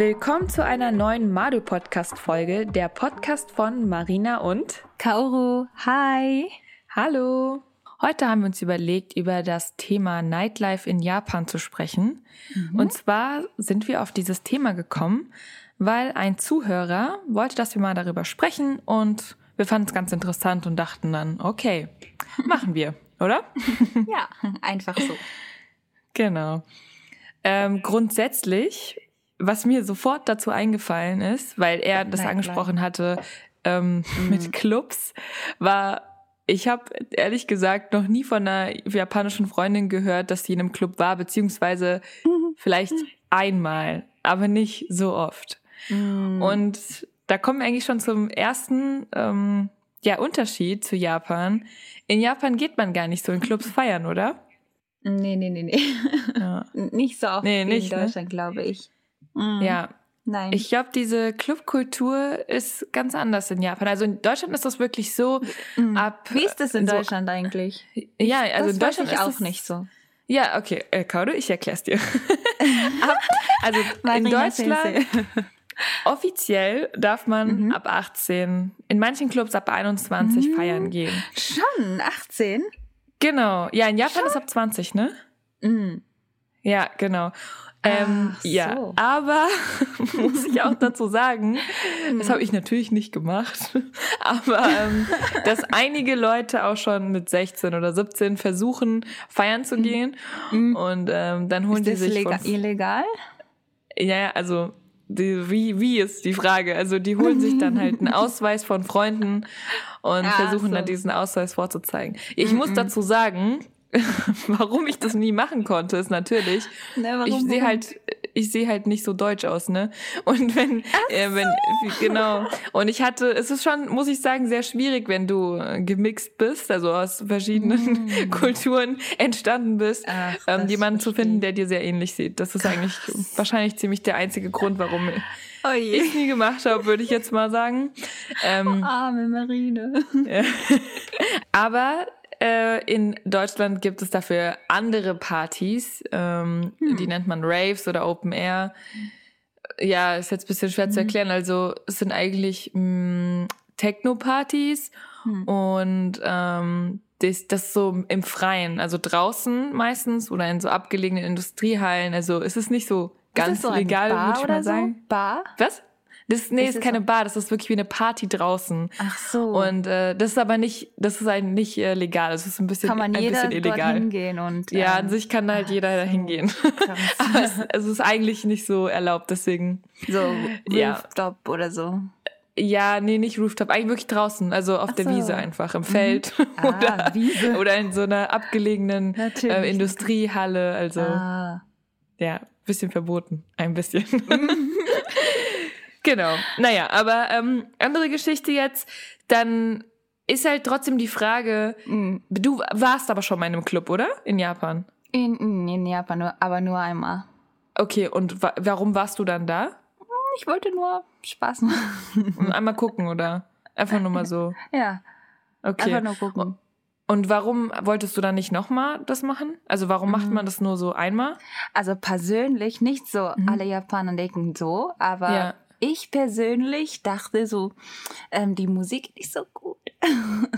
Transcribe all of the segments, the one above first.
Willkommen zu einer neuen Madu Podcast Folge, der Podcast von Marina und Kaoru. Hi. Hallo. Heute haben wir uns überlegt, über das Thema Nightlife in Japan zu sprechen. Mhm. Und zwar sind wir auf dieses Thema gekommen, weil ein Zuhörer wollte, dass wir mal darüber sprechen und wir fanden es ganz interessant und dachten dann, okay, machen wir, oder? ja, einfach so. Genau. Ähm, grundsätzlich, was mir sofort dazu eingefallen ist, weil er das Nein, angesprochen klar. hatte ähm, mhm. mit Clubs, war, ich habe ehrlich gesagt noch nie von einer japanischen Freundin gehört, dass sie in einem Club war, beziehungsweise mhm. vielleicht einmal, aber nicht so oft. Mhm. Und da kommen wir eigentlich schon zum ersten ähm, ja, Unterschied zu Japan. In Japan geht man gar nicht so in Clubs feiern, oder? Nee, nee, nee, nee. Ja. nicht so oft nee, nicht, in ne? Deutschland, ne? glaube ich. Mhm. Ja. Nein. Ich glaube, diese Clubkultur ist ganz anders in Japan. Also in Deutschland ist das wirklich so mhm. ab. Wie ist das in so, Deutschland eigentlich? Ja, also das in Deutschland ich ist auch nicht so. Ja, okay, äh, Kaudo, ich erklär's dir. ab, also in Deutschland offiziell darf man mhm. ab 18, in manchen Clubs ab 21 mhm. feiern gehen. Schon 18? Genau. Ja, in Japan Schon? ist ab 20, ne? Mhm. Ja, genau. Ähm, so. Ja, aber muss ich auch dazu sagen, das habe ich natürlich nicht gemacht, aber ähm, dass einige Leute auch schon mit 16 oder 17 versuchen, feiern zu mhm. gehen mhm. und ähm, dann holen ist die sich legal, illegal? Ja, also die, wie, wie ist die Frage? Also die holen sich dann halt einen Ausweis von Freunden und ah, versuchen so. dann diesen Ausweis vorzuzeigen. Ich -mm. muss dazu sagen, warum ich das nie machen konnte, ist natürlich, Na, ich sehe halt, ich sehe halt nicht so deutsch aus, ne? Und wenn, äh, wenn, genau. Und ich hatte, es ist schon, muss ich sagen, sehr schwierig, wenn du äh, gemixt bist, also aus verschiedenen mm. Kulturen entstanden bist, Ach, ähm, jemanden zu finden, der dir sehr ähnlich sieht. Das ist eigentlich wahrscheinlich ziemlich der einzige Grund, warum oh ich es nie gemacht habe, würde ich jetzt mal sagen. Ähm, oh, arme Marine. Aber äh, in Deutschland gibt es dafür andere Partys, ähm, hm. die nennt man Raves oder Open Air. Ja, ist jetzt ein bisschen schwer hm. zu erklären. Also es sind eigentlich mm, Techno-Partys hm. und ähm, das, das so im Freien, also draußen meistens oder in so abgelegenen Industriehallen. Also es ist nicht so ganz so legal, würde ich mal sagen. So? Bar? Was? Das, nee, ist, ist keine? Bar, das ist wirklich wie eine Party draußen. Ach so. Und äh, das ist aber nicht, das ist halt nicht äh, legal. Das ist ein bisschen, kann man ein jeder bisschen illegal. hingehen und ja, an ähm, sich kann halt jeder so. da hingehen. aber es, es, ist eigentlich nicht so erlaubt, deswegen. So Rooftop ja. oder so. Ja, nee, nicht Rooftop, eigentlich wirklich draußen, also auf Ach der so. Wiese einfach, im mhm. Feld ah, oder, Wiese. oder in so einer abgelegenen äh, Industriehalle. Also ah. ja, bisschen verboten, ein bisschen. Genau. Naja, aber ähm, andere Geschichte jetzt, dann ist halt trotzdem die Frage, mhm. du warst aber schon mal in einem Club, oder? In Japan? In, in Japan, nur, aber nur einmal. Okay, und wa warum warst du dann da? Ich wollte nur Spaß machen. Und einmal gucken, oder? Einfach nur mal so. Ja. Okay. Einfach nur gucken. Und warum wolltest du dann nicht nochmal das machen? Also warum macht mhm. man das nur so einmal? Also persönlich nicht so, mhm. alle Japaner denken so, aber ja ich persönlich dachte so, ähm, die Musik ist so gut.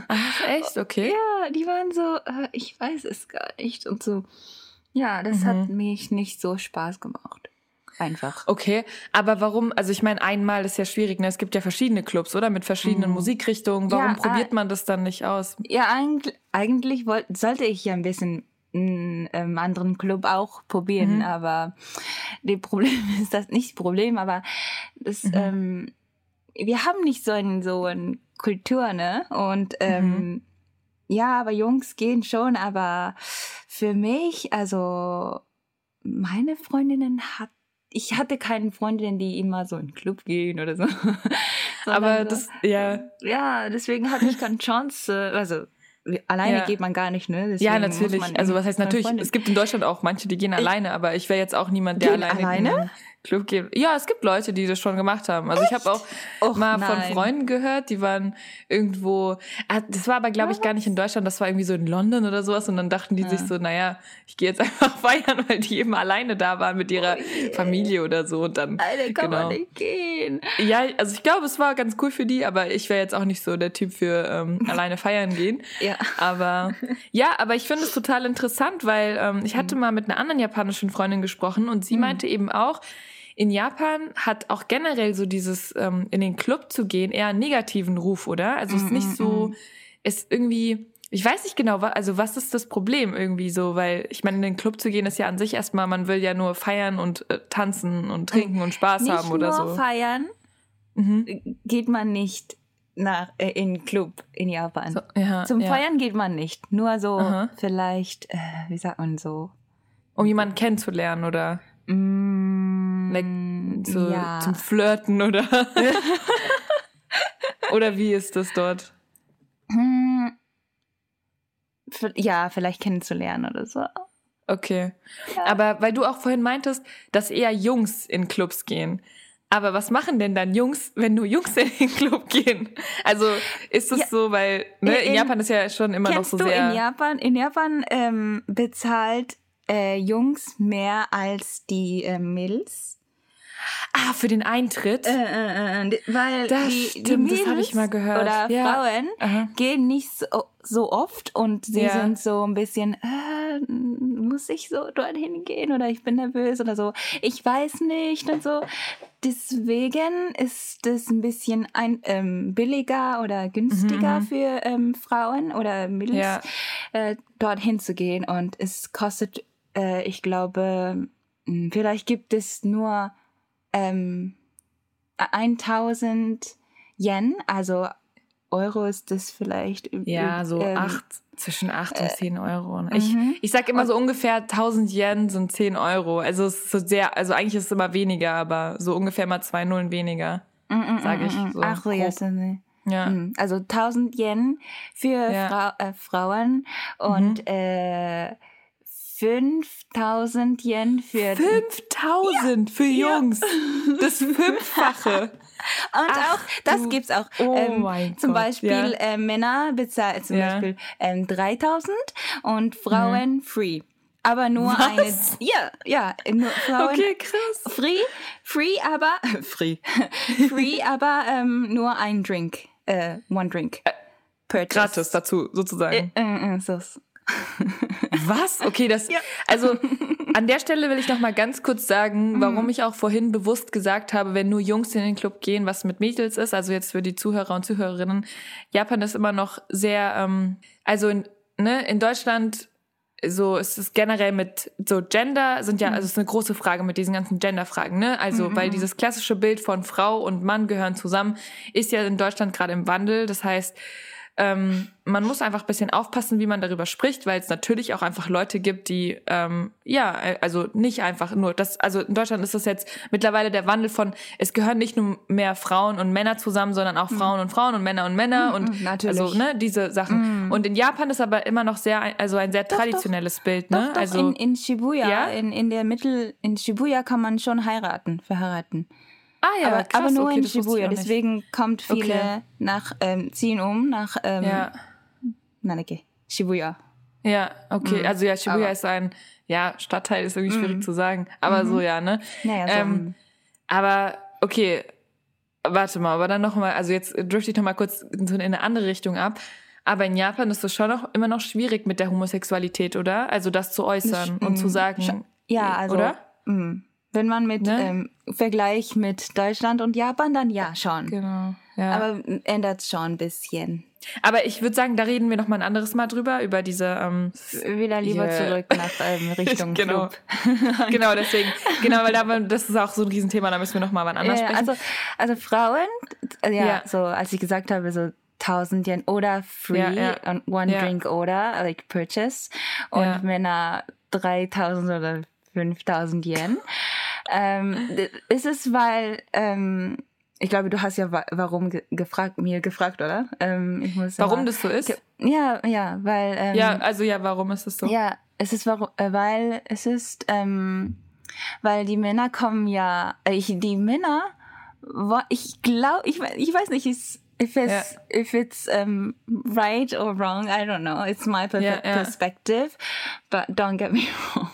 Ach, echt? Okay. Ja, die waren so, äh, ich weiß es gar nicht. Und so, ja, das mhm. hat mich nicht so Spaß gemacht. Einfach. Okay, aber warum, also ich meine, einmal ist ja schwierig, ne? Es gibt ja verschiedene Clubs, oder? Mit verschiedenen mhm. Musikrichtungen. Warum ja, probiert man das dann nicht aus? Ja, eigentlich, eigentlich wollt, sollte ich ja ein bisschen einen ähm, anderen Club auch probieren, mhm. aber das Problem ist das nicht das Problem, aber das, mhm. ähm, wir haben nicht so ein so ein Kultur, ne? Und ähm, mhm. ja, aber Jungs gehen schon, aber für mich, also meine Freundinnen hat ich hatte keine Freundinnen, die immer so in den Club gehen oder so. aber das, ja. Ja, deswegen hatte ich keine Chance, also alleine ja. geht man gar nicht, ne? Deswegen ja, natürlich. Also was heißt natürlich, es gibt in Deutschland auch manche, die gehen alleine, aber ich wäre jetzt auch niemand, der alleine. Alleine? Club gehen. Ja, es gibt Leute, die das schon gemacht haben. Also Echt? ich habe auch Och, mal nein. von Freunden gehört, die waren irgendwo. Ah, das war aber, glaube ich, gar nicht in Deutschland. Das war irgendwie so in London oder sowas. Und dann dachten die ja. sich so, naja, ich gehe jetzt einfach feiern, weil die eben alleine da waren mit ihrer oh Familie oder so. Und dann Alter, kann genau. man nicht gehen. Ja, also ich glaube, es war ganz cool für die, aber ich wäre jetzt auch nicht so der Typ für ähm, alleine feiern gehen. Ja. Aber ja, aber ich finde es total interessant, weil ähm, ich hatte mhm. mal mit einer anderen japanischen Freundin gesprochen und sie mhm. meinte eben auch, in Japan hat auch generell so dieses ähm, in den Club zu gehen eher einen negativen Ruf, oder? Also es ist nicht so, ist irgendwie, ich weiß nicht genau, also was ist das Problem irgendwie so, weil ich meine, in den Club zu gehen ist ja an sich erstmal, man will ja nur feiern und äh, tanzen und trinken und Spaß nicht haben oder nur so. feiern mhm. geht man nicht nach äh, in Club in Japan. So, ja, Zum ja. Feiern geht man nicht, nur so Aha. vielleicht, äh, wie sagt man so, um jemanden kennenzulernen oder mm, like, so, ja. zum Flirten oder oder wie ist das dort? Hm, ja, vielleicht kennenzulernen oder so. Okay. Ja. Aber weil du auch vorhin meintest, dass eher Jungs in Clubs gehen. Aber was machen denn dann Jungs, wenn nur Jungs in den Club gehen? Also ist es ja, so, weil ne, in, in, Japan ist ja schon immer noch so du sehr. In Japan, in Japan ähm, bezahlt äh, Jungs mehr als die äh, Mädels. Ah, für den Eintritt? Äh, äh, äh weil das die, stimmt, die Mädels das habe ich mal gehört. oder ja. Frauen Aha. gehen nicht so, so, oft und sie ja. sind so ein bisschen, äh, muss ich so dorthin gehen oder ich bin nervös oder so. Ich weiß nicht und so. Deswegen ist es ein bisschen ein, ähm, billiger oder günstiger mhm. für ähm, Frauen oder Mädels ja. äh, dorthin zu gehen und es kostet äh, ich glaube, hm, vielleicht gibt es nur ähm, 1000 Yen, also Euro ist das vielleicht. Ja, so ähm, acht, zwischen 8 und 10 äh, Euro. Ich, mhm. ich sag immer so ungefähr 1000 Yen sind 10 Euro. Also es ist so sehr, also eigentlich ist es immer weniger, aber so ungefähr mal zwei Nullen weniger, mm, mm, sage ich. So Ach ja. Ja. Also 1000 Yen für ja. Fra äh, Frauen und mhm. äh, 5000 Yen für 5000 ja, für Jungs. Ja. Das Fünffache. Und Ach, auch, das du. gibt's auch. Oh ähm, zum Gott, Beispiel ja. äh, Männer bezahlen zum Beispiel ähm, 3000 und Frauen mhm. free. Aber nur Was? eine. Ja, ja, nur Frauen. Okay, krass. Free, free, aber free, free, aber ähm, nur ein Drink, äh, one Drink. Äh, gratis dazu sozusagen. Äh, äh, äh so. Was? Okay, das. Ja. Also an der Stelle will ich noch mal ganz kurz sagen, mhm. warum ich auch vorhin bewusst gesagt habe, wenn nur Jungs in den Club gehen, was mit Mädels ist. Also jetzt für die Zuhörer und Zuhörerinnen. Japan ist immer noch sehr, ähm, also in, ne, in Deutschland so ist es generell mit so Gender sind ja mhm. also es ist eine große Frage mit diesen ganzen Gender-Fragen ne also mhm. weil mhm. dieses klassische Bild von Frau und Mann gehören zusammen ist ja in Deutschland gerade im Wandel das heißt ähm, man muss einfach ein bisschen aufpassen, wie man darüber spricht, weil es natürlich auch einfach Leute gibt, die ähm, ja, also nicht einfach nur das, also in Deutschland ist das jetzt mittlerweile der Wandel von, es gehören nicht nur mehr Frauen und Männer zusammen, sondern auch mhm. Frauen und Frauen und Männer und Männer mhm, und natürlich. also ne, diese Sachen. Mhm. Und in Japan ist aber immer noch sehr, also ein sehr doch, traditionelles doch. Bild, ne? Doch. Also in, in Shibuya, ja? in, in der Mittel, in Shibuya kann man schon heiraten, verheiraten. Ah ja, aber, krass, aber nur okay, in Shibuya. Deswegen kommt viele okay. nach ähm, ziehen um nach ähm, ja. Nanake, Shibuya. Ja, okay. Mhm. Also ja, Shibuya aber. ist ein ja Stadtteil ist irgendwie schwierig mhm. zu sagen, aber mhm. so ja ne. Naja, so ähm, aber okay, warte mal, aber dann noch mal, also jetzt drifte ich noch mal kurz in eine andere Richtung ab. Aber in Japan ist es schon noch immer noch schwierig mit der Homosexualität, oder? Also das zu äußern und zu sagen. Ja, also. Oder? Mh. Wenn man mit ne? ähm, Vergleich mit Deutschland und Japan, dann ja schon. Genau. Ja. Aber ändert schon ein bisschen. Aber ich würde sagen, da reden wir noch mal ein anderes Mal drüber, über diese... Ähm, Wieder lieber yeah. zurück nach ähm, Richtung genau. genau, deswegen. Genau, weil da, das ist auch so ein Riesenthema, da müssen wir noch mal wann anders ja, sprechen. Also, also Frauen, ja, ja, so als ich gesagt habe, so 1000 Yen oder free ja, ja. und one drink oder like purchase und Männer 3000 oder 5000 Yen. ähm, ist es, weil, ähm, ich glaube, du hast ja warum ge gefragt, mir gefragt, oder? Ähm, ich muss warum mal, das so ist? Ja, ja, weil. Ähm, ja, also ja, warum ist es so? Ja, es ist, warum, äh, weil es ist, ähm, Weil die Männer kommen ja, ich, die Männer, ich glaube, ich, ich weiß nicht, if it's yeah. if it's um, right or wrong, I don't know. It's my yeah, yeah. perspective, but don't get me wrong.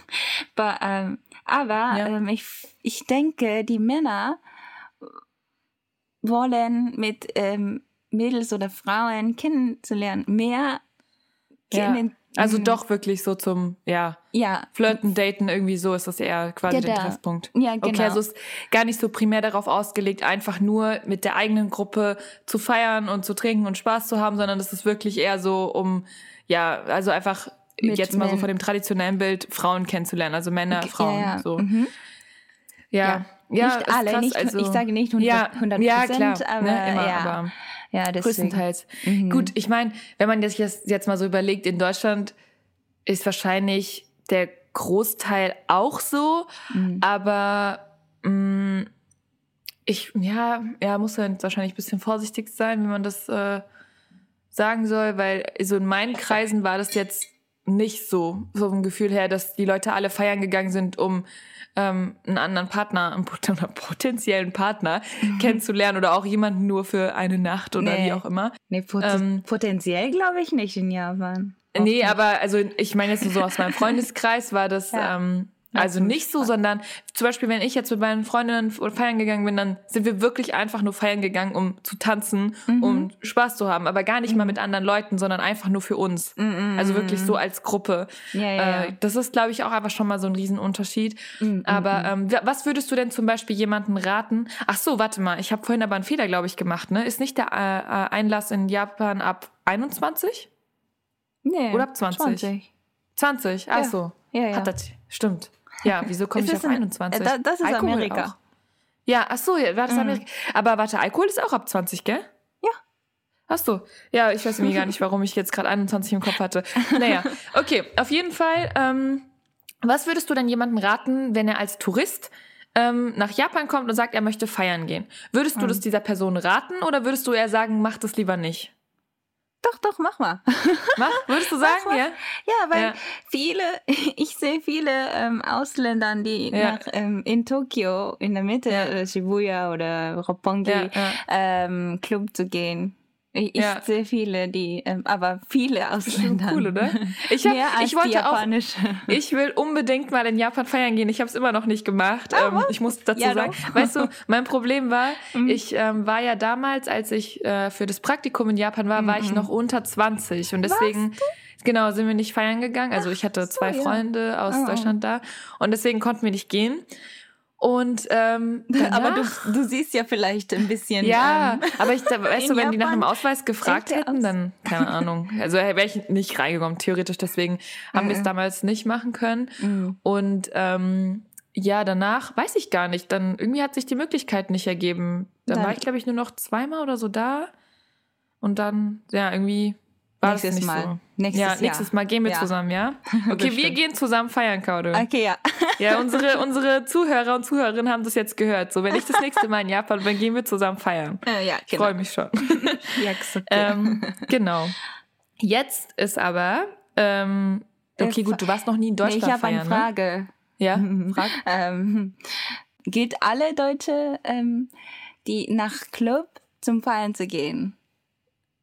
But um, aber um, ich ich denke, die Männer wollen mit ähm, Mädels oder Frauen kennenzulernen mehr kennen, also mhm. doch wirklich so zum, ja, ja. Flirten, Daten, irgendwie so ist das eher quasi genau. der Treffpunkt. Ja, genau. Okay, also ist gar nicht so primär darauf ausgelegt, einfach nur mit der eigenen Gruppe zu feiern und zu trinken und Spaß zu haben, sondern es ist wirklich eher so um, ja, also einfach mit jetzt mal so von dem traditionellen Bild Frauen kennenzulernen, also Männer, okay, Frauen, ja, ja. so. Mhm. Ja. ja. nicht alle, krass, nicht, also, ich sage nicht 100 ja, 100 ja, klar, aber, ne, immer, ja. aber ja, deswegen. Größtenteils. Mhm. Gut, ich meine, wenn man das jetzt, jetzt mal so überlegt, in Deutschland ist wahrscheinlich der Großteil auch so, mhm. aber mh, mm, ich, ja, ja, muss dann wahrscheinlich ein bisschen vorsichtig sein, wie man das äh, sagen soll, weil so in meinen Kreisen war das jetzt nicht so, vom Gefühl her, dass die Leute alle feiern gegangen sind, um ähm, einen anderen Partner, einen potenziellen Partner mhm. kennenzulernen oder auch jemanden nur für eine Nacht oder nee. wie auch immer. Nee, pot ähm, potenziell glaube ich nicht in Japan. Nee, aber also ich meine jetzt so aus meinem Freundeskreis war das ja. ähm, also nicht so, sondern zum Beispiel, wenn ich jetzt mit meinen Freundinnen feiern gegangen bin, dann sind wir wirklich einfach nur feiern gegangen, um zu tanzen, mhm. um Spaß zu haben, aber gar nicht mhm. mal mit anderen Leuten, sondern einfach nur für uns. Mhm. Also wirklich so als Gruppe. Ja, ja, äh, das ist, glaube ich, auch einfach schon mal so ein Riesenunterschied. Mhm, aber mhm. ähm, was würdest du denn zum Beispiel jemanden raten? Ach so, warte mal, ich habe vorhin aber einen Fehler, glaube ich, gemacht. Ne? Ist nicht der äh, äh Einlass in Japan ab 21? Nee. Oder ab 20? 20. 20, ach so. Ja, ja. Hat das, stimmt. Ja, wieso komme ich auf ein, 21? Da, das ist Alkohol Amerika. Auch. Ja, ach so, ja, war das mhm. Amerika. Aber warte, Alkohol ist auch ab 20, gell? Ja. Ach so. Ja, ich weiß mir gar nicht, warum ich jetzt gerade 21 im Kopf hatte. Naja, okay, auf jeden Fall. Ähm, was würdest du denn jemandem raten, wenn er als Tourist ähm, nach Japan kommt und sagt, er möchte feiern gehen? Würdest du mhm. das dieser Person raten oder würdest du eher sagen, mach das lieber nicht? Doch, doch, mach mal. Mach, würdest du sagen, ja? Ja, weil ja. viele, ich sehe viele ähm, Ausländer, die ja. nach, ähm, in Tokio, in der Mitte, ja. äh, Shibuya oder Roppongi, ähm, Club zu gehen. Ich, ja. sehe viele, die, ähm, aber viele Ausländer. Cool, oder? Ich, hab, Mehr als ich wollte auch, ich will unbedingt mal in Japan feiern gehen. Ich habe es immer noch nicht gemacht. Oh, ähm, ich muss dazu ja, sagen, doch. weißt du, mein Problem war, mhm. ich ähm, war ja damals, als ich äh, für das Praktikum in Japan war, war ich mhm. noch unter 20 und deswegen. Genau, sind wir nicht feiern gegangen. Also ich hatte zwei so, Freunde ja. aus oh. Deutschland da und deswegen konnten wir nicht gehen. Und ähm, danach, aber du, du siehst ja vielleicht ein bisschen. Ja, ähm, aber ich weißt du, wenn die nach einem Ausweis gefragt hätten, dann keine Ahnung. Also wäre ich nicht reingekommen, theoretisch. Deswegen haben mhm. wir es damals nicht machen können. Mhm. Und ähm, ja, danach weiß ich gar nicht. Dann irgendwie hat sich die Möglichkeit nicht ergeben. Dann, dann war ich, glaube ich, nur noch zweimal oder so da. Und dann, ja, irgendwie war nächstes Mal. So. Nächstes ja, nächstes Mal gehen wir ja. zusammen, ja? Okay, wir gehen zusammen feiern, Kaude. Okay, ja. Ja, unsere, unsere Zuhörer und Zuhörerinnen haben das jetzt gehört. So, wenn ich das nächste Mal in Japan bin, gehen wir zusammen feiern. Äh, ja, genau. Ich freue mich schon. ja, ähm, genau. Jetzt ist aber, ähm, okay, gut, du warst noch nie in Deutschland nee, ich feiern, Ich habe eine Frage. Ne? Ja, frag. ähm, geht alle Deutsche, ähm, die nach Club zum Feiern zu gehen?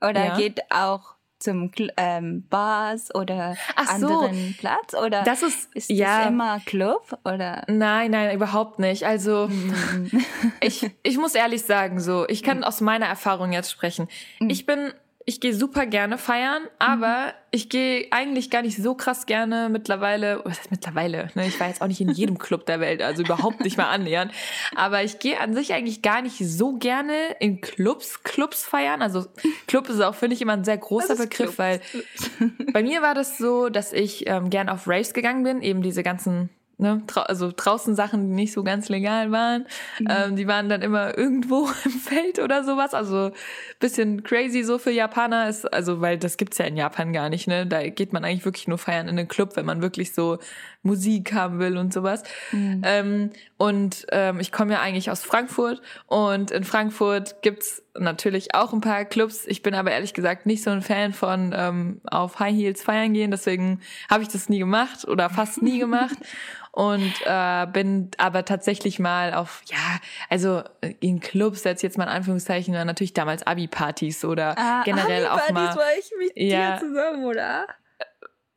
Oder ja. geht auch zum ähm, Bars oder Ach anderen so. Platz? Oder das ist, ist ja. das immer Club? Oder? Nein, nein, überhaupt nicht. Also mhm. ich, ich muss ehrlich sagen, so, ich kann mhm. aus meiner Erfahrung jetzt sprechen. Mhm. Ich bin ich gehe super gerne feiern, aber mhm. ich gehe eigentlich gar nicht so krass gerne mittlerweile, was heißt mittlerweile? Ne? Ich war jetzt auch nicht in jedem Club der Welt, also überhaupt nicht mal annähernd. Aber ich gehe an sich eigentlich gar nicht so gerne in Clubs, Clubs feiern. Also Club ist auch, finde ich, immer ein sehr großer Begriff, Club? weil bei mir war das so, dass ich ähm, gern auf Raves gegangen bin, eben diese ganzen ne, also draußen Sachen, die nicht so ganz legal waren. Mhm. Ähm, die waren dann immer irgendwo im Feld oder sowas. Also bisschen crazy so für Japaner ist, also weil das gibt's ja in Japan gar nicht, ne? Da geht man eigentlich wirklich nur feiern in den Club, wenn man wirklich so Musik haben will und sowas. Mhm. Ähm, und ähm, ich komme ja eigentlich aus Frankfurt und in Frankfurt gibt's natürlich auch ein paar Clubs. Ich bin aber ehrlich gesagt nicht so ein Fan von ähm, auf High Heels feiern gehen. Deswegen habe ich das nie gemacht oder fast nie gemacht. Und äh, bin aber tatsächlich mal auf, ja, also in Clubs, setz jetzt mal in Anführungszeichen, natürlich damals Abi-Partys oder ah, generell auch mal. war ich mit ja, dir zusammen, oder?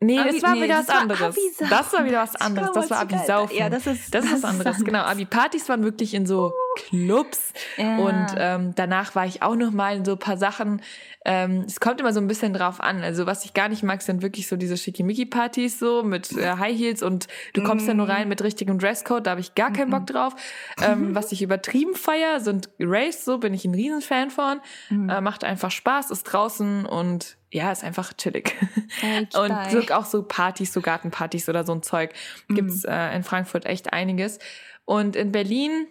Nee, Abi, das war nee, wieder was anderes. das war wieder was anderes. Das war Abi-Saufen. Ja, das ist, das, das ist was anderes. Genau, Abi-Partys waren wirklich in so Clubs. Ja. Und ähm, danach war ich auch noch mal in so ein paar Sachen. Ähm, es kommt immer so ein bisschen drauf an. Also was ich gar nicht mag, sind wirklich so diese Schickimicki-Partys so mit äh, High Heels und du kommst mm. ja nur mhm. rein mit richtigem Dresscode. Da habe ich gar keinen Bock drauf. Ähm, was ich übertrieben feier, sind Raves. So bin ich ein Riesenfan von. Mm. Äh, macht einfach Spaß, ist draußen und ja, ist einfach chillig. Und so, auch so Partys, so Gartenpartys oder so ein Zeug gibt's mm. äh, in Frankfurt echt einiges. Und in Berlin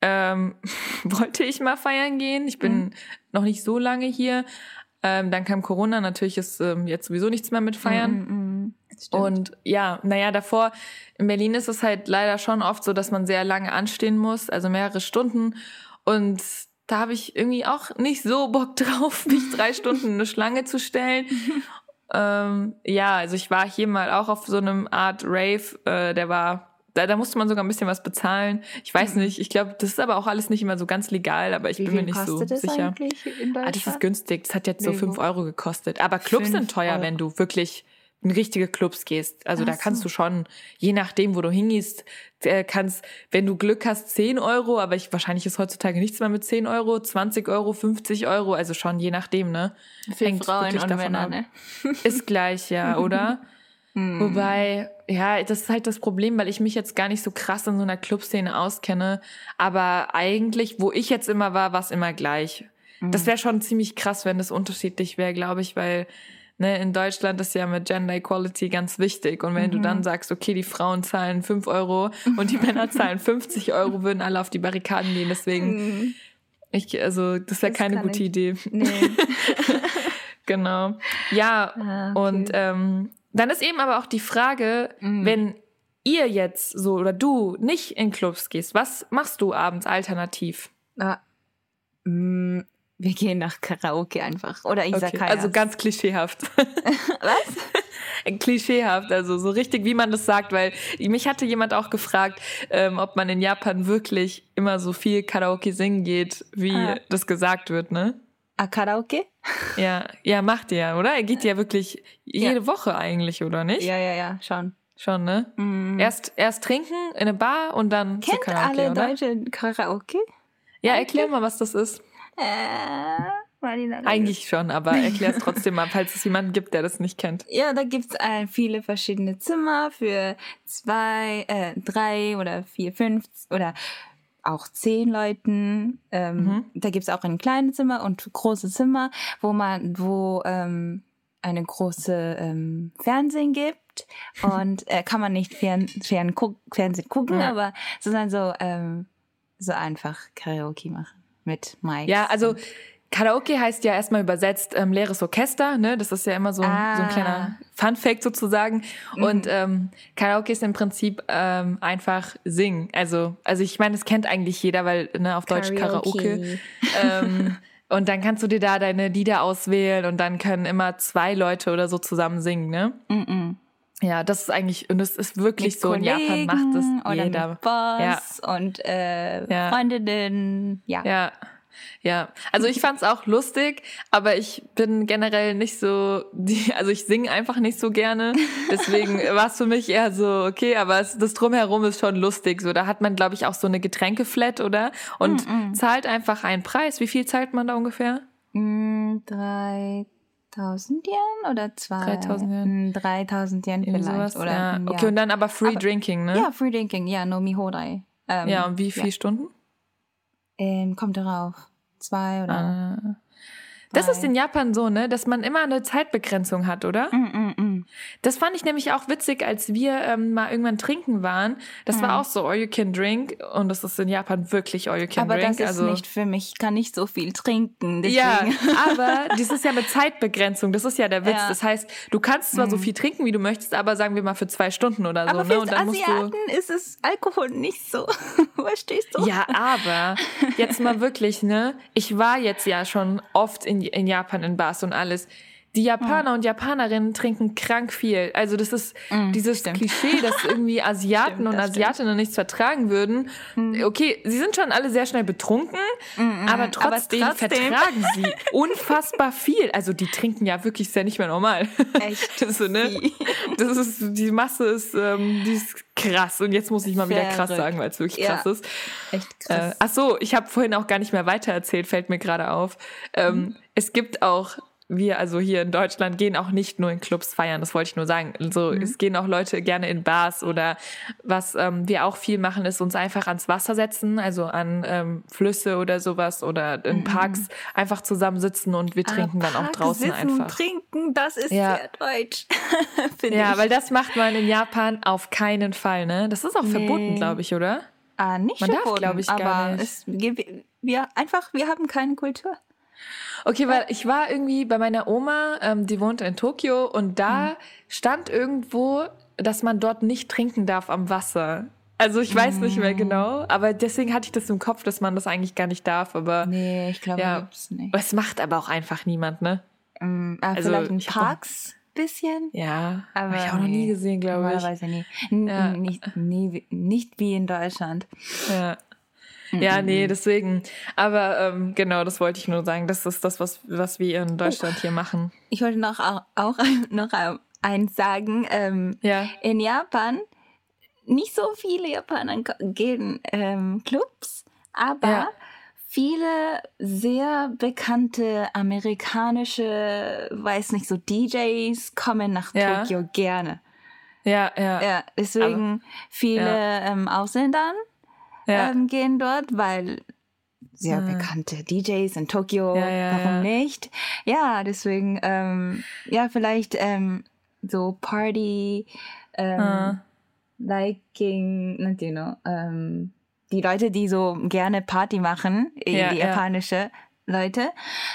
ähm, wollte ich mal feiern gehen. Ich bin mm. noch nicht so lange hier. Ähm, dann kam Corona, natürlich ist ähm, jetzt sowieso nichts mehr mit Feiern. Mm, und ja, naja, davor in Berlin ist es halt leider schon oft so, dass man sehr lange anstehen muss, also mehrere Stunden. Und da habe ich irgendwie auch nicht so Bock drauf, mich drei Stunden in eine Schlange zu stellen. ähm, ja, also ich war hier mal auch auf so einem Art Rave, äh, der war, da, da musste man sogar ein bisschen was bezahlen. Ich weiß mhm. nicht, ich glaube, das ist aber auch alles nicht immer so ganz legal, aber ich Wie bin mir nicht so das sicher. Ah, das ist günstig, das hat jetzt so fünf Euro gekostet. Aber Clubs sind teuer, Euro. wenn du wirklich in richtige Clubs gehst. Also Ach da kannst so. du schon, je nachdem, wo du hingehst, äh, kannst, wenn du Glück hast, 10 Euro, aber ich, wahrscheinlich ist heutzutage nichts mehr mit 10 Euro, 20 Euro, 50 Euro, also schon je nachdem, ne? Für Hängt Frauen wirklich und davon Männer, ab. Ne? Ist gleich, ja, oder? hm. Wobei, ja, das ist halt das Problem, weil ich mich jetzt gar nicht so krass in so einer Clubszene auskenne. Aber eigentlich, wo ich jetzt immer war, war es immer gleich. Hm. Das wäre schon ziemlich krass, wenn das unterschiedlich wäre, glaube ich, weil ne, in Deutschland ist ja mit Gender Equality ganz wichtig. Und wenn mhm. du dann sagst, okay, die Frauen zahlen 5 Euro und die Männer zahlen 50 Euro, würden alle auf die Barrikaden gehen. Deswegen, mhm. ich, also, das wäre keine gute ich. Idee. Nee. genau. Ja, ah, okay. und ähm, dann ist eben aber auch die Frage, mhm. wenn ihr jetzt so oder du nicht in Clubs gehst, was machst du abends alternativ? Ah, mm, wir gehen nach Karaoke einfach. Oder ich okay, Also ganz klischeehaft. Was? klischeehaft, also so richtig, wie man das sagt, weil mich hatte jemand auch gefragt, ähm, ob man in Japan wirklich immer so viel Karaoke singen geht, wie ah. das gesagt wird, ne? Ah, Karaoke? Ja, ja, macht ihr, oder? Er geht ja wirklich jede ja. Woche eigentlich, oder nicht? Ja, ja, ja, schon. Schon, ne? Mm. Erst, erst trinken in eine Bar und dann Kennt zu Karaoke, alle oder? Deutsche Karaoke? Ja, erklär mal, was das ist. Äh, Marina. Eigentlich schon, aber erklär es trotzdem mal, falls es jemanden gibt, der das nicht kennt. Ja, da gibt's äh, viele verschiedene Zimmer für zwei, äh, drei oder vier, fünf oder auch zehn Leuten. Ähm, mhm. Da gibt's auch ein kleines Zimmer und große Zimmer, wo man, wo ähm, eine große ähm, Fernsehen gibt und äh, kann man nicht fern, fern guck, Fernsehen gucken, ja. aber sondern so ähm, so einfach Karaoke machen mit Mike. Ja, also Karaoke heißt ja erstmal übersetzt ähm, leeres Orchester, ne? Das ist ja immer so, ah. so ein kleiner ah. Fun-Fact sozusagen. Mhm. Und ähm, Karaoke ist im Prinzip ähm, einfach singen. Also, also ich meine, das kennt eigentlich jeder, weil ne, auf Deutsch Karaoke. ähm, und dann kannst du dir da deine Lieder auswählen und dann können immer zwei Leute oder so zusammen singen, ne? Mhm. Ja, das ist eigentlich, und es ist wirklich mit so, Kollegen in Japan macht es jeder. Mit Boss ja. und äh, ja. Freundinnen, ja. Ja. Ja, also ich fand's auch lustig, aber ich bin generell nicht so, die, also ich singe einfach nicht so gerne. Deswegen war es für mich eher so, okay, aber es, das drumherum ist schon lustig. So, da hat man, glaube ich, auch so eine Getränkeflat, oder? Und mm -mm. zahlt einfach einen Preis. Wie viel zahlt man da ungefähr? Mm, drei 3000 Yen oder zwei? 3000 Yen. 3000 Yen vielleicht. Sowas, oder, ja. Okay, und dann aber Free aber, Drinking, ne? Ja, Free Drinking, ja, no mihodai. Ähm, ja, und wie viele ja. Stunden? Ähm, kommt darauf. Zwei oder. Ah. Das ist in Japan so, ne, dass man immer eine Zeitbegrenzung hat, oder? Mm, mm, mm. Mhm. Das fand ich nämlich auch witzig, als wir ähm, mal irgendwann trinken waren. Das mhm. war auch so All You Can Drink und das ist in Japan wirklich All You Can aber Drink. Aber das ist also, nicht für mich. Ich kann nicht so viel trinken. Deswegen. Ja, aber das ist ja mit Zeitbegrenzung. Das ist ja der Witz. Ja. Das heißt, du kannst zwar mhm. so viel trinken, wie du möchtest, aber sagen wir mal für zwei Stunden oder so. Aber ne? Und dann Asiaten musst du ist es Alkohol nicht so. Verstehst du? Ja, aber jetzt mal wirklich, ne? Ich war jetzt ja schon oft in, in Japan in Bars und alles. Die Japaner mhm. und Japanerinnen trinken krank viel. Also das ist mhm, dieses stimmt. Klischee, dass irgendwie Asiaten stimmt, und Asiatinnen nichts vertragen würden. Mhm. Okay, sie sind schon alle sehr schnell betrunken, mhm, aber trotzdem, aber, trotzdem, vertragen sie unfassbar viel. Also die trinken ja wirklich sehr nicht mehr normal. Echt? das, ist, ne? das ist die Masse ist, ähm, die ist krass. Und jetzt muss ich mal wieder krass sagen, weil es wirklich krass ja. ist. Echt krass. Äh, ach so, ich habe vorhin auch gar nicht mehr weiter erzählt, fällt mir gerade auf. Ähm, mhm. Es gibt auch wir also hier in Deutschland gehen auch nicht nur in Clubs feiern, das wollte ich nur sagen. Also mhm. es gehen auch Leute gerne in Bars oder was ähm, wir auch viel machen, ist uns einfach ans Wasser setzen, also an ähm, Flüsse oder sowas oder in mhm. Parks einfach zusammensitzen und wir ah, trinken dann auch draußen sitzen einfach. Und trinken, das ist ja. sehr deutsch. ja, ich. weil das macht man in Japan auf keinen Fall, ne? Das ist auch nee. verboten, glaube ich, oder? Ah, nicht man verboten, darf, glaube ich, gar nicht. Es, wir einfach, wir haben keine Kultur. Okay, weil ich war irgendwie bei meiner Oma, ähm, die wohnt in Tokio und da mhm. stand irgendwo, dass man dort nicht trinken darf am Wasser. Also ich weiß nicht mehr mhm. genau, aber deswegen hatte ich das im Kopf, dass man das eigentlich gar nicht darf. Aber nee, ich glaube, ja, nicht. Es macht aber auch einfach niemand, ne? Mhm, also vielleicht in Parks bisschen. Ja, aber hab ich auch noch nie gesehen, glaube ich. Normalerweise nie. Ja. Nicht, nie. Nicht wie in Deutschland. Ja. Ja, nee, deswegen. Aber ähm, genau, das wollte ich nur sagen. Das ist das, was, was wir in Deutschland oh. hier machen. Ich wollte noch auch, auch noch eins sagen. Ähm, ja. In Japan, nicht so viele Japaner gehen ähm, Clubs, aber ja. viele sehr bekannte amerikanische, weiß nicht, so DJs kommen nach ja. Tokio gerne. Ja, ja. Ja, deswegen aber, viele ähm, Ausländern ja. ähm, gehen dort, weil sehr bekannte DJs in Tokio, warum nicht? Ja, deswegen, ähm, ja, vielleicht ähm, so Party, ähm, hm. liking, you know, ähm, die Leute, die so gerne Party machen, ja, die japanische Leute,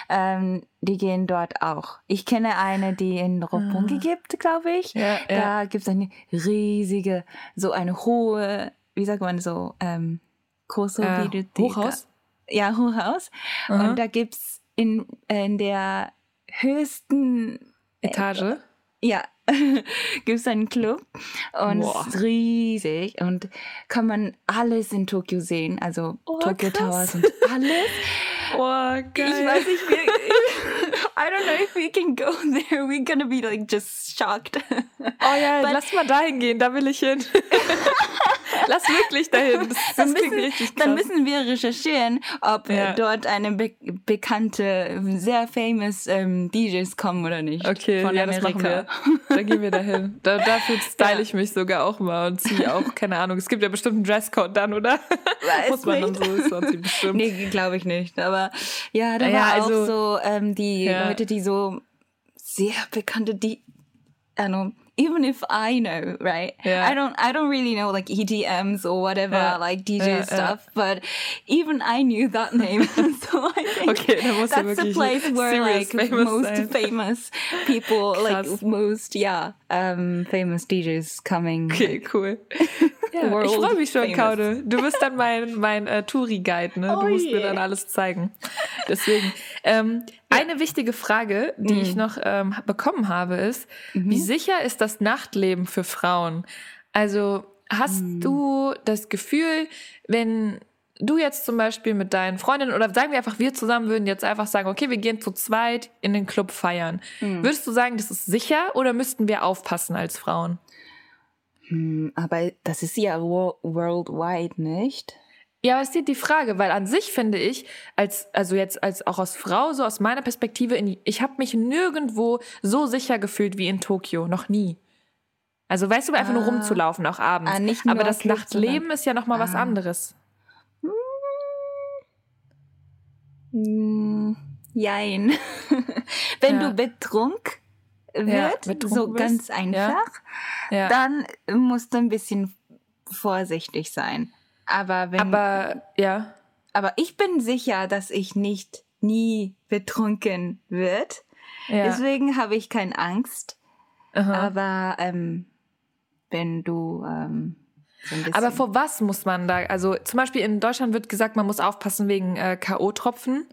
ähm, die gehen dort auch. Ich kenne eine, die in Roppongi ah. gibt, glaube ich. Ja, da gibt es eine riesige, so eine hohe, wie sagt man so, ähm, äh, Hochhaus? Ja, Hochhaus. Mhm. Und da gibt es in, in der höchsten Etage. Äh, ja, gibt es einen Club und Boah. es ist riesig und kann man alles in Tokio sehen, also oh, Tokyo krass. Towers und alles. Oh, geil. Ich weiß nicht, wie, I don't know if we can go there. We're gonna be like just shocked. Oh ja, But, lass mal dahin gehen, da will ich hin. Lass wirklich dahin. Das, das müssen, richtig krass. Dann müssen wir recherchieren, ob ja. dort eine be bekannte, sehr famous ähm, DJs kommen oder nicht. Okay, von ja, Amerika. Da gehen wir dahin. Da, dafür style ja. ich mich sogar auch mal und ziehe auch, keine Ahnung, es gibt ja bestimmt einen Dresscode dann, oder? Weiß Muss man nicht. dann so anziehen, bestimmt. Nee, glaube ich nicht. Aber ja, da ja, war also, auch so ähm, die Leute, die so sehr bekannte, die, know, even if I know, right? Yeah. I don't I don't really know like EDMs or whatever, yeah. like DJ yeah, stuff, but even I knew that name. so I think okay, that's the place where like most sein. famous people, Krass. like most yeah, um, famous DJs coming. Okay, cool. Ja, ich freue mich schon, Kaude. Du bist dann mein, mein äh, Touri-Guide, ne? Du oh musst yeah. mir dann alles zeigen. Deswegen. Ähm, ja. Eine wichtige Frage, die mhm. ich noch ähm, bekommen habe, ist, mhm. wie sicher ist das Nachtleben für Frauen? Also hast mhm. du das Gefühl, wenn du jetzt zum Beispiel mit deinen Freundinnen oder sagen wir einfach, wir zusammen würden jetzt einfach sagen, okay, wir gehen zu zweit in den Club feiern. Mhm. Würdest du sagen, das ist sicher oder müssten wir aufpassen als Frauen? Hm, aber das ist ja worldwide, nicht? Ja, aber es ist die Frage, weil an sich finde ich, als, also jetzt als auch als Frau, so aus meiner Perspektive, in, ich habe mich nirgendwo so sicher gefühlt wie in Tokio, noch nie. Also weißt du, einfach ah, nur rumzulaufen, auch abends. Ah, nicht nur aber das Nachtleben ist ja nochmal ah. was anderes. Hm. Jein. Wenn ja. du betrunken wird, ja, so bist. ganz einfach, ja. dann musst du ein bisschen vorsichtig sein. Aber wenn. Aber ja. Aber ich bin sicher, dass ich nicht nie betrunken wird. Deswegen habe ich keine Angst. Aha. Aber ähm, wenn du ähm, so Aber vor was muss man da? Also zum Beispiel in Deutschland wird gesagt, man muss aufpassen wegen äh, K.O.-Tropfen. Mhm.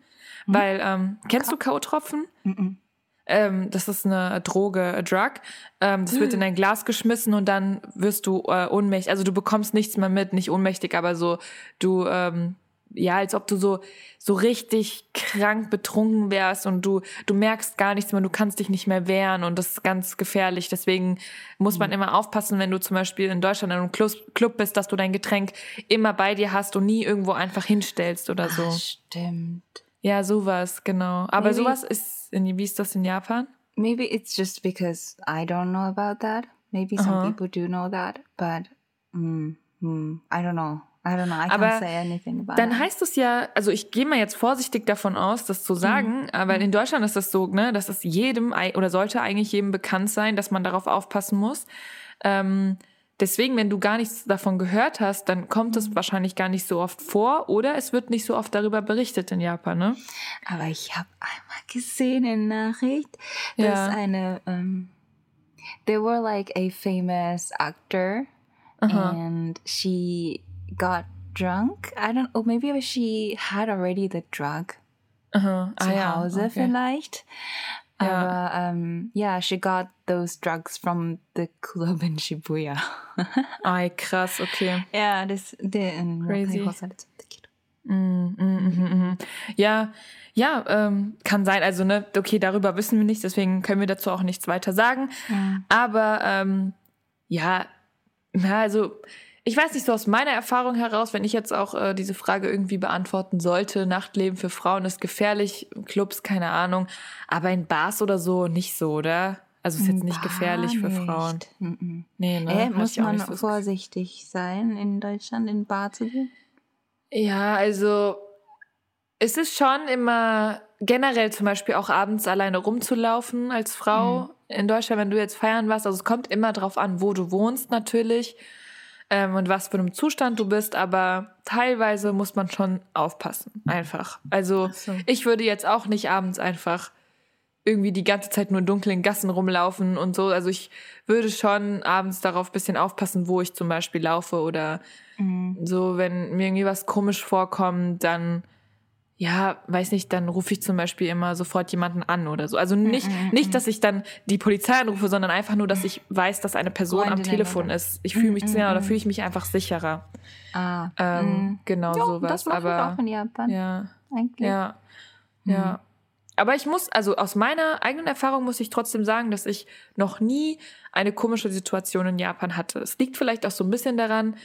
Weil, ähm, kennst du K.O.-Tropfen? Mhm. Ähm, das ist eine Droge, a Drug. Ähm, das wird in ein Glas geschmissen und dann wirst du äh, ohnmächtig. Also du bekommst nichts mehr mit, nicht ohnmächtig, aber so du ähm, ja, als ob du so, so richtig krank betrunken wärst und du, du merkst gar nichts mehr, du kannst dich nicht mehr wehren und das ist ganz gefährlich. Deswegen muss man mhm. immer aufpassen, wenn du zum Beispiel in Deutschland in einem Club bist, dass du dein Getränk immer bei dir hast und nie irgendwo einfach hinstellst oder so. Ach, stimmt. Ja, sowas, genau. Aber maybe, sowas ist, in, wie ist das in Japan? Maybe it's just because I don't know about that. Maybe some uh -huh. people do know that, but mm, mm, I don't know. I don't know, I aber can't say anything about dann heißt es ja, also ich gehe mal jetzt vorsichtig davon aus, das zu sagen, mhm. aber in Deutschland ist das so, ne, dass es jedem oder sollte eigentlich jedem bekannt sein, dass man darauf aufpassen muss. Ähm, deswegen, wenn du gar nichts davon gehört hast, dann kommt es mhm. wahrscheinlich gar nicht so oft vor oder es wird nicht so oft darüber berichtet in Japan, ne? Aber ich habe einmal gesehen in Nachricht, dass ja. eine, um, ähm, there were like a famous actor uh-huh. and she got drunk. I don't. Or maybe she had already the drug uh-huh. zu ah, Hause ja. okay. vielleicht. Ja. Aber um, yeah, she got those drugs from the club in Shibuya. Ay, krass, okay. Ja, das der Crazy. Mm, mm, mm, mm, ja, ja, ähm, kann sein. Also, ne, okay, darüber wissen wir nichts, deswegen können wir dazu auch nichts weiter sagen. Ja. Aber ähm, ja, also ich weiß nicht, so aus meiner Erfahrung heraus, wenn ich jetzt auch äh, diese Frage irgendwie beantworten sollte, Nachtleben für Frauen ist gefährlich, Clubs, keine Ahnung, aber in Bars oder so nicht so, oder? Also ist jetzt nicht gefährlich für Frauen. Mm Nee, ne? Äh, muss man so vorsichtig sein, in Deutschland in Bar zu gehen? Ja, also es ist schon immer generell zum Beispiel auch abends alleine rumzulaufen als Frau mhm. in Deutschland, wenn du jetzt feiern warst. Also es kommt immer drauf an, wo du wohnst natürlich ähm, und was für einem Zustand du bist, aber teilweise muss man schon aufpassen, einfach. Also so. ich würde jetzt auch nicht abends einfach irgendwie die ganze Zeit nur in dunklen Gassen rumlaufen und so. Also ich würde schon abends darauf bisschen aufpassen, wo ich zum Beispiel laufe oder mhm. so, wenn mir irgendwie was komisch vorkommt, dann ja, weiß nicht, dann rufe ich zum Beispiel immer sofort jemanden an oder so. Also nicht, mm -mm. nicht, dass ich dann die Polizei anrufe, sondern einfach nur, dass ich weiß, dass eine Person Freundin am Telefon oder? ist. Ich fühle mich, mm oder fühle ich mich einfach sicherer. Ah. Ähm, genau jo, sowas. Das Aber auch in Japan. Ja. Eigentlich. Ja. Ja. Aber ich muss, also aus meiner eigenen Erfahrung muss ich trotzdem sagen, dass ich noch nie eine komische Situation in Japan hatte. Es liegt vielleicht auch so ein bisschen daran,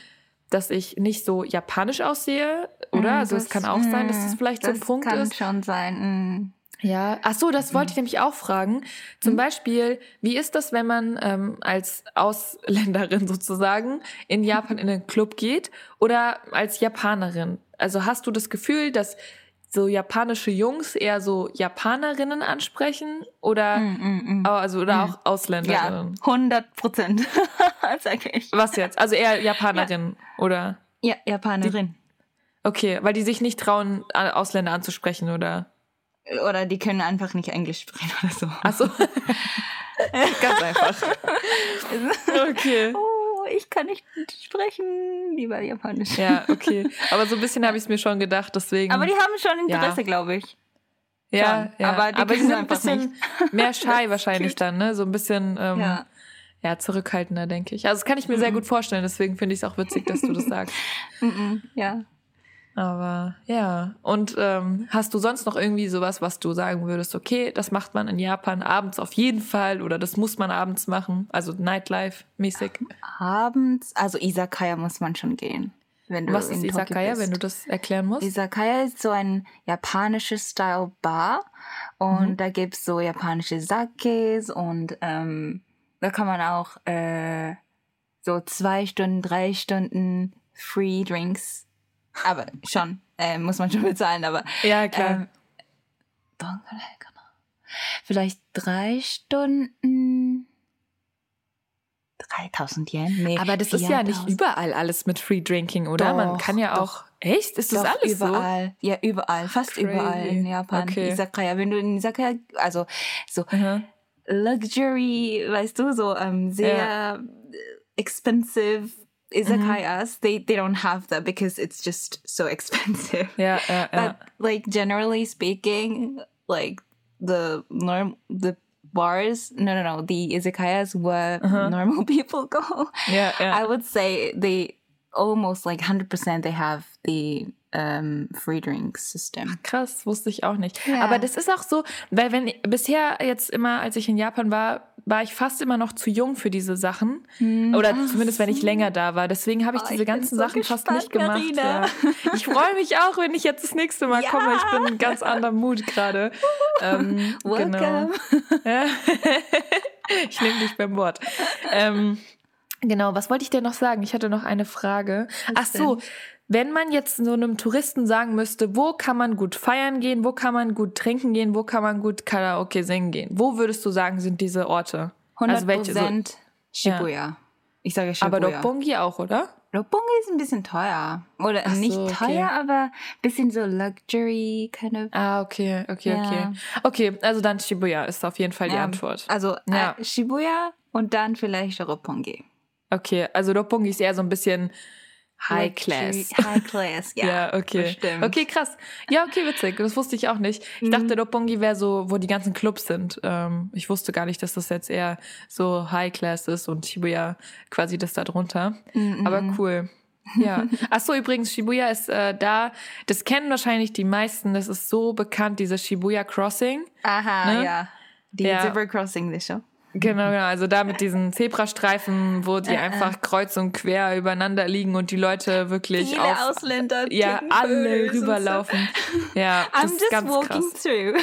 dass ich nicht so japanisch aussehe, oder? Mm, also es kann auch sein, dass das mm, vielleicht das so ein Punkt ist. Kann schon sein. Mm. Ja, ach so, das wollte ich nämlich auch fragen. Zum mhm. Beispiel, wie ist das, wenn man ähm, als Ausländerin sozusagen in Japan in den Club geht oder als Japanerin? Also hast du das Gefühl, dass so japanische Jungs eher so Japanerinnen ansprechen oder mm, mm, mm. also oder auch Ausländerinnen? Ja, 100 Prozent, sage ich. Was jetzt? Also eher Japanerin ja. oder? Ja, Japanerin. Die, okay, weil die sich nicht trauen, Ausländer anzusprechen oder? Oder die können einfach nicht Englisch sprechen oder so. Ach so. Ganz einfach. okay. Ich kann nicht sprechen, lieber Japanisch. Ja, okay. Aber so ein bisschen habe ich es mir schon gedacht, deswegen. Aber die haben schon Interesse, ja. glaube ich. Ja, ja, aber die, aber die sind ein bisschen nicht. mehr shy wahrscheinlich dann, ne? So ein bisschen ähm, ja. ja. zurückhaltender, denke ich. Also das kann ich mir -mm. sehr gut vorstellen, deswegen finde ich es auch witzig, dass du das sagst. mm ja. Aber ja. Und ähm, hast du sonst noch irgendwie sowas, was du sagen würdest, okay, das macht man in Japan abends auf jeden Fall oder das muss man abends machen? Also Nightlife-mäßig? Abends, also Isakaya muss man schon gehen. Wenn du was ist Isakaya, wenn du das erklären musst? Isakaya ist so ein japanisches Style-Bar und mhm. da gibt's so japanische Sakes und ähm, da kann man auch äh, so zwei Stunden, drei Stunden Free Drinks aber schon, äh, muss man schon bezahlen, aber. Ja, klar. Ähm, vielleicht drei Stunden. 3000 Yen? Nee, aber das 4, ist ja nicht überall alles mit Free Drinking, oder? Doch, Man kann ja auch. Echt? Ist das doch, alles überall. so? Ja, überall. Fast Crazy. überall in Japan. Okay. Izakaya. Wenn du in Izakaya, also so -huh. Luxury, weißt du, so ähm, sehr ja. expensive izakayas, mm-hmm. they they don't have that because it's just so expensive. Yeah, yeah, yeah. But like generally speaking, like the norm the bars, no, no, no, the izakayas where uh-huh. normal people go. Yeah, yeah. I would say they almost like hundred percent they have the ähm, Free Drink System. krass, wusste ich auch nicht. Ja. Aber das ist auch so, weil wenn bisher jetzt immer, als ich in Japan war, war ich fast immer noch zu jung für diese Sachen. Hm. Oder zumindest, wenn ich länger da war. Deswegen habe ich oh, diese ich ganzen so Sachen gespannt, fast nicht gemacht. Ja. Ich freue mich auch, wenn ich jetzt das nächste Mal ja. komme. Ich bin in ganz anderem Mut gerade. ähm, Welcome. Genau. ich nehme dich beim Wort. Ähm, genau, was wollte ich denn noch sagen? Ich hatte noch eine Frage. Was Ach so, denn? Wenn man jetzt so einem Touristen sagen müsste, wo kann man gut feiern gehen, wo kann man gut trinken gehen, wo kann man gut Karaoke singen gehen, wo würdest du sagen, sind diese Orte? 100% also welche, so, Shibuya. Ja. Ich sage Shibuya. Aber Roppongi auch, oder? Roppongi ist ein bisschen teuer. Oder Ach nicht so, teuer, okay. aber ein bisschen so Luxury kind of. Ah, okay, okay, ja. okay. Okay, also dann Shibuya ist auf jeden Fall die Antwort. Also ja. äh, Shibuya und dann vielleicht Roppongi. Okay, also Roppongi ist eher so ein bisschen High Class. High Class, ja. ja, okay. Bestimmt. Okay, krass. Ja, okay, witzig. Das wusste ich auch nicht. Ich mhm. dachte, Roppongi wäre so, wo die ganzen Clubs sind. Ähm, ich wusste gar nicht, dass das jetzt eher so High Class ist und Shibuya quasi das da drunter. Mhm. Aber cool. Ja. Ach so, übrigens, Shibuya ist äh, da, das kennen wahrscheinlich die meisten, das ist so bekannt, dieses Shibuya Crossing. Aha, ne? ja. Die ja. Zebra Crossing, das schon. Genau, genau. Also da mit diesen Zebrastreifen, wo die äh, einfach kreuz und quer übereinander liegen und die Leute wirklich Viele auf, Ausländer, ja, alle rüberlaufen. So. Ja, das I'm ist just ganz walking krass. through.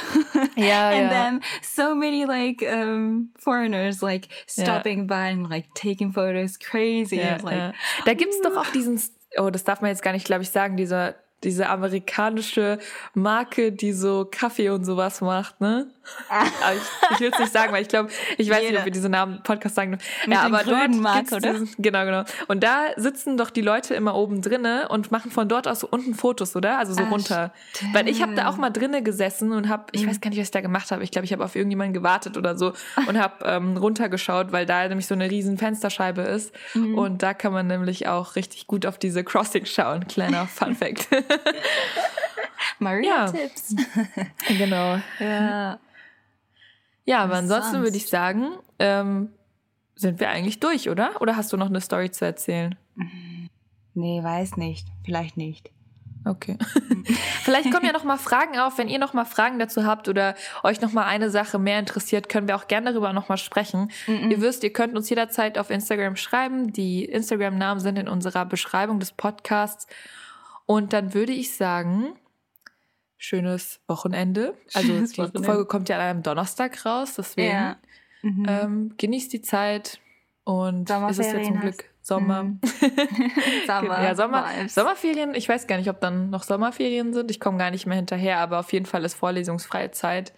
ja, and ja. then so many like um, foreigners like stopping ja. by and like taking photos, crazy. Ja, like, ja. Da gibt's doch auch diesen, oh, das darf man jetzt gar nicht, glaube ich, sagen, dieser diese amerikanische Marke, die so Kaffee und sowas macht, ne? Ah. ich, ich will es nicht sagen, weil ich glaube, ich weiß Jeder. nicht, ob wir diese Namen Podcast sagen. Mit ja, aber dort Marke, oder? Diesen, genau, genau. Und da sitzen doch die Leute immer oben drinne und machen von dort aus so unten Fotos, oder? Also so Ach, runter. Stimmt. Weil ich habe da auch mal drinne gesessen und habe, ich mhm. weiß gar nicht, was ich da gemacht habe. Ich glaube, ich habe auf irgendjemanden gewartet oder so und habe ähm, runtergeschaut, weil da nämlich so eine riesen Fensterscheibe ist mhm. und da kann man nämlich auch richtig gut auf diese Crossing schauen. Kleiner Fun Fact. Maria-Tipps. genau. Ja. Ja, aber ansonsten würde ich sagen, ähm, sind wir eigentlich durch, oder? Oder hast du noch eine Story zu erzählen? Nee, weiß nicht. Vielleicht nicht. Okay. Vielleicht kommen ja noch mal Fragen auf, wenn ihr noch mal Fragen dazu habt oder euch noch mal eine Sache mehr interessiert, können wir auch gerne darüber noch mal sprechen. Mm -mm. Ihr wisst, ihr könnt uns jederzeit auf Instagram schreiben. Die Instagram Namen sind in unserer Beschreibung des Podcasts und dann würde ich sagen, schönes Wochenende. Also schönes die Wochenende. Folge kommt ja an einem Donnerstag raus, deswegen ja. mhm. ähm, genießt die Zeit und ist es ja zum Glück Sommer. Mhm. Sommer. ja, Sommer. Sommerferien, ich weiß gar nicht, ob dann noch Sommerferien sind. Ich komme gar nicht mehr hinterher, aber auf jeden Fall ist vorlesungsfreie Zeit.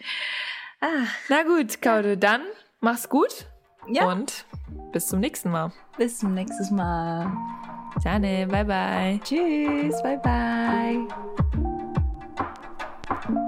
Ah. Na gut, Kaude, dann mach's gut. Ja. Und bis zum nächsten Mal. Bis zum nächsten Mal. Ciao, bye bye. Tschüss, bye bye. you